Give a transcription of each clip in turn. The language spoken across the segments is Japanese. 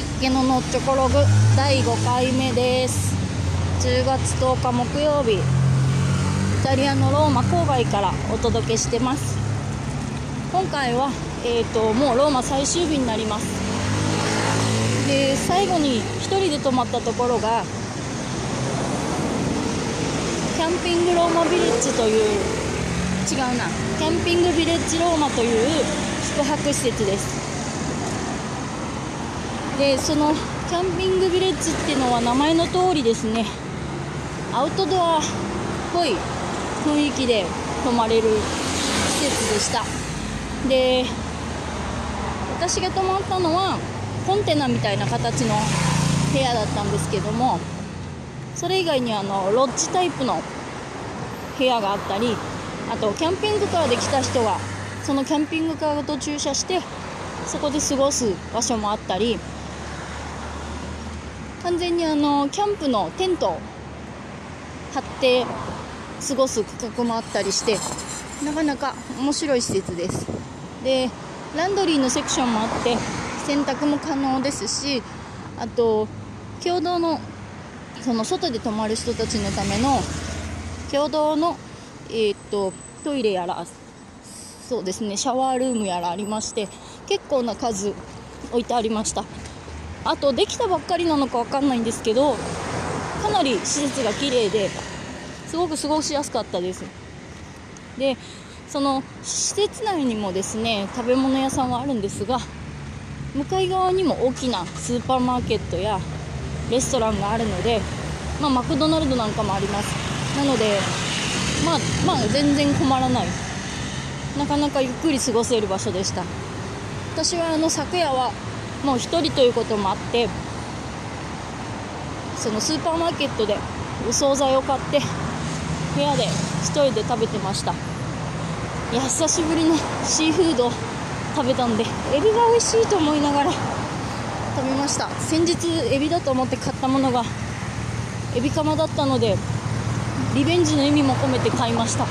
い、ゲノのチョコログ第5回目です。10月10日木曜日。イタリアのローマ郊外からお届けしてます。今回は、えーと、もうローマ最終日になります。で最後に1人で泊まったところがキャンピングローマビレッジという違うなキャンピングビレッジローマという宿泊施設です。でそのキャンピングビレッジっていうのは名前の通りですね。アウトドアっぽい雰囲気で泊まれる施設でした。で私が泊まったのはコンテナみたいな形の部屋だったんですけどもそれ以外にあのロッジタイプの部屋があったりあとキャンピングカーで来た人がそのキャンピングカーごと駐車してそこで過ごす場所もあったり完全にあのキャンプのテントを張って過ごす区画もあったりしてなかなか面白い施設です。でランドリーのセクションもあって洗濯も可能ですしあと共同のその外で泊まる人たちのための共同の、えー、っとトイレやらそうですねシャワールームやらありまして結構な数置いてありました。あとできたばっかりなのか分かんないんですけどかなり施設が綺麗ですごく過ごしやすかったです。でその施設内にもですね食べ物屋さんはあるんですが向かい側にも大きなスーパーマーケットやレストランがあるので、まあ、マクドナルドなんかもあります。なのでまあまあ全然困らない。なかなかゆっくり過ごせる場所でした。私はあの昨夜はもう1人ということもあってそのスーパーマーケットでお惣菜を買って部屋で1人で食べてました。いや久しぶりのシーフード食べたんでエビが美味しいと思いながら食べました。先日エビだと思って買ったものがエビカマだったのでリベンジの意味も込めて買いました。あ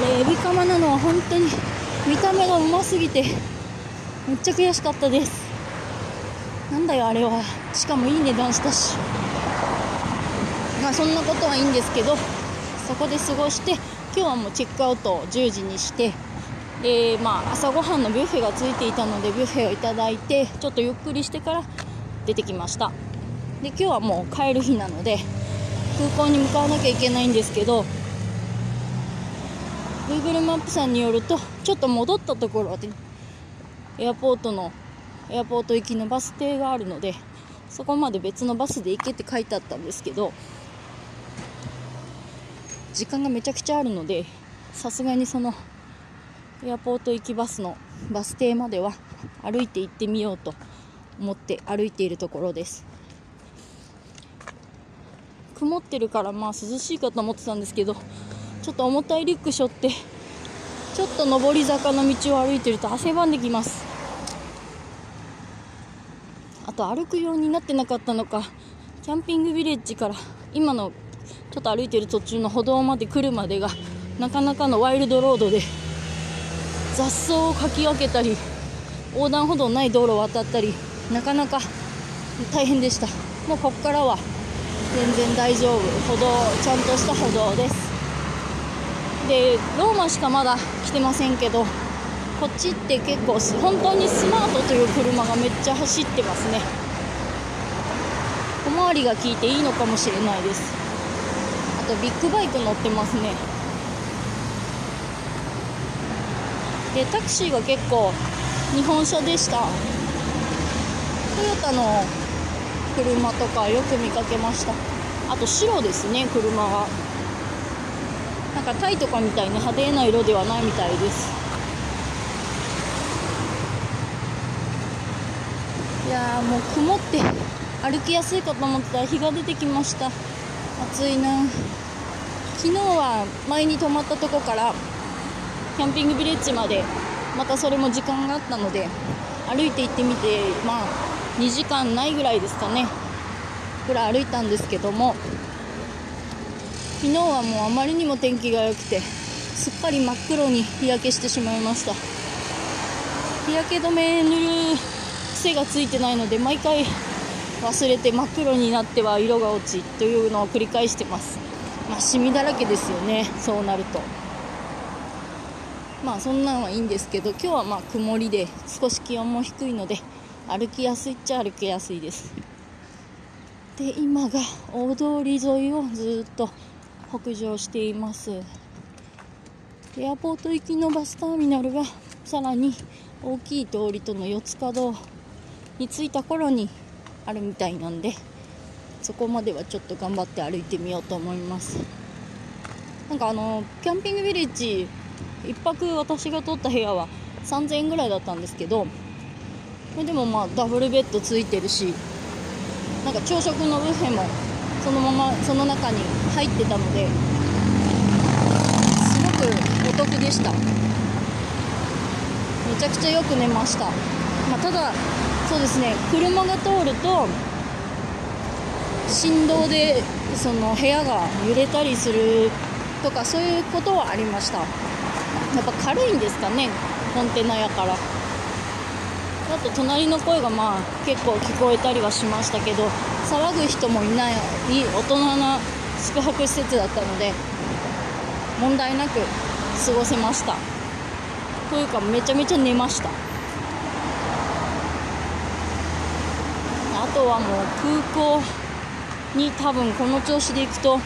れエビカマなのは本当に見た目がうますぎてめっちゃ悔しかったです。なんだよあれは。しかもいい値段したし。まあそんなことはいいんですけどそこで過ごして今日はもうチェックアウトを10時にしてでまあ朝ごはんのビュッフェがついていたのでビュッフェをいただいてちょっとゆっくりしてから出てきました。で今日はもう帰る日なので空港に向かわなきゃいけないんですけど Google マップさんによるとちょっと戻ったところでエアポートのエアポート行きのバス停があるのでそこまで別のバスで行けって書いてあったんですけど時間がめちゃくちゃあるのでさすがにそのエアポート行きバスのバス停までは歩いて行ってみようと思って歩いているところです。曇ってるからまあ涼しいかと思ってたんですけどちょっと重たいリュック背負ってちょっと上り坂の道を歩いてると汗ばんできます。あと歩くようになってなかったのか。キャンピングビレッジから今のちょっと歩いてる途中の歩道まで来るまでがなかなかのワイルドロードで雑草をかき分けたり横断歩道ない道路を渡ったりなかなか大変でした。もうここからは全然大丈夫。歩道ちゃんとした歩道です。でローマしかまだ来てませんけどこっちって結構本当にスマートという車がめっちゃ走ってますね。小回りが効いていいのかもしれないです。あとビッグバイク乗ってますね。でタクシーが結構日本車でした。トヨタの車とかよく見かけました。あと白ですね車がなんかタイとかみたいに派手な色ではないみたいです。やーもう曇って歩きやすいかと思ったら日が出てきました。暑いな。昨日は前に泊まったとこからキャンピングビレッジまでまたそれも時間があったので歩いて行ってみてまあ2時間ないぐらいですかね。ぐらい歩いたんですけども昨日はもうあまりにも天気が良くてすっかり真っ黒に日焼けしてしまいました。日焼け止め塗る。癖がついてないので毎回忘れて真っ黒になっては色が落ちというのを繰り返してます。まあシミだらけですよね。そうなると。まあそんなんはいいんですけど今日はまあ曇りで少し気温も低いので歩きやすいっちゃ歩きやすいです。で今が大通り沿いをずっと北上しています。エアポート行きのバスターミナルがさらに大きい通りとの四つ角に着いた頃にあるみたいなんでそこまではちょっと頑張って歩いてみようと思います。なんかあのキャンピングビレッジ1泊私が取った部屋は3000円ぐらいだったんですけどでもまあダブルベッドついてるしなんか朝食のブッフェもそのままその中に入ってたのですごくお得でした。めちゃくちゃよく寝ました、まあ、ただそうですね。車が通ると振動でその部屋が揺れたりするとかそういうことはありました。やっぱ軽いんですかね。コンテナやから。あと隣の声がまあ結構聞こえたりはしましたけど騒ぐ人もいない大人な宿泊施設だったので問題なく過ごせました。というかめちゃめちゃ寝ました。あとはもう空港に多分この調子で行くと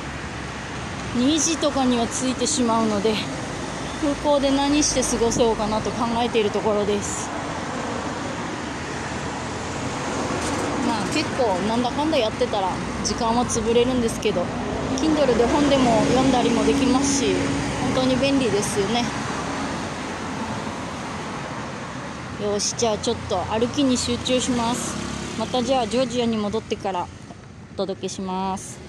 2時とかには着いてしまうので空港で何して過ごそうかなと考えているところです。まあ結構なんだかんだやってたら時間は潰れるんですけど Kindle で本でも読んだりもできますし本当に便利ですよね。よしじゃあちょっと歩きに集中します。またじゃあジョージアに戻ってからお届けします。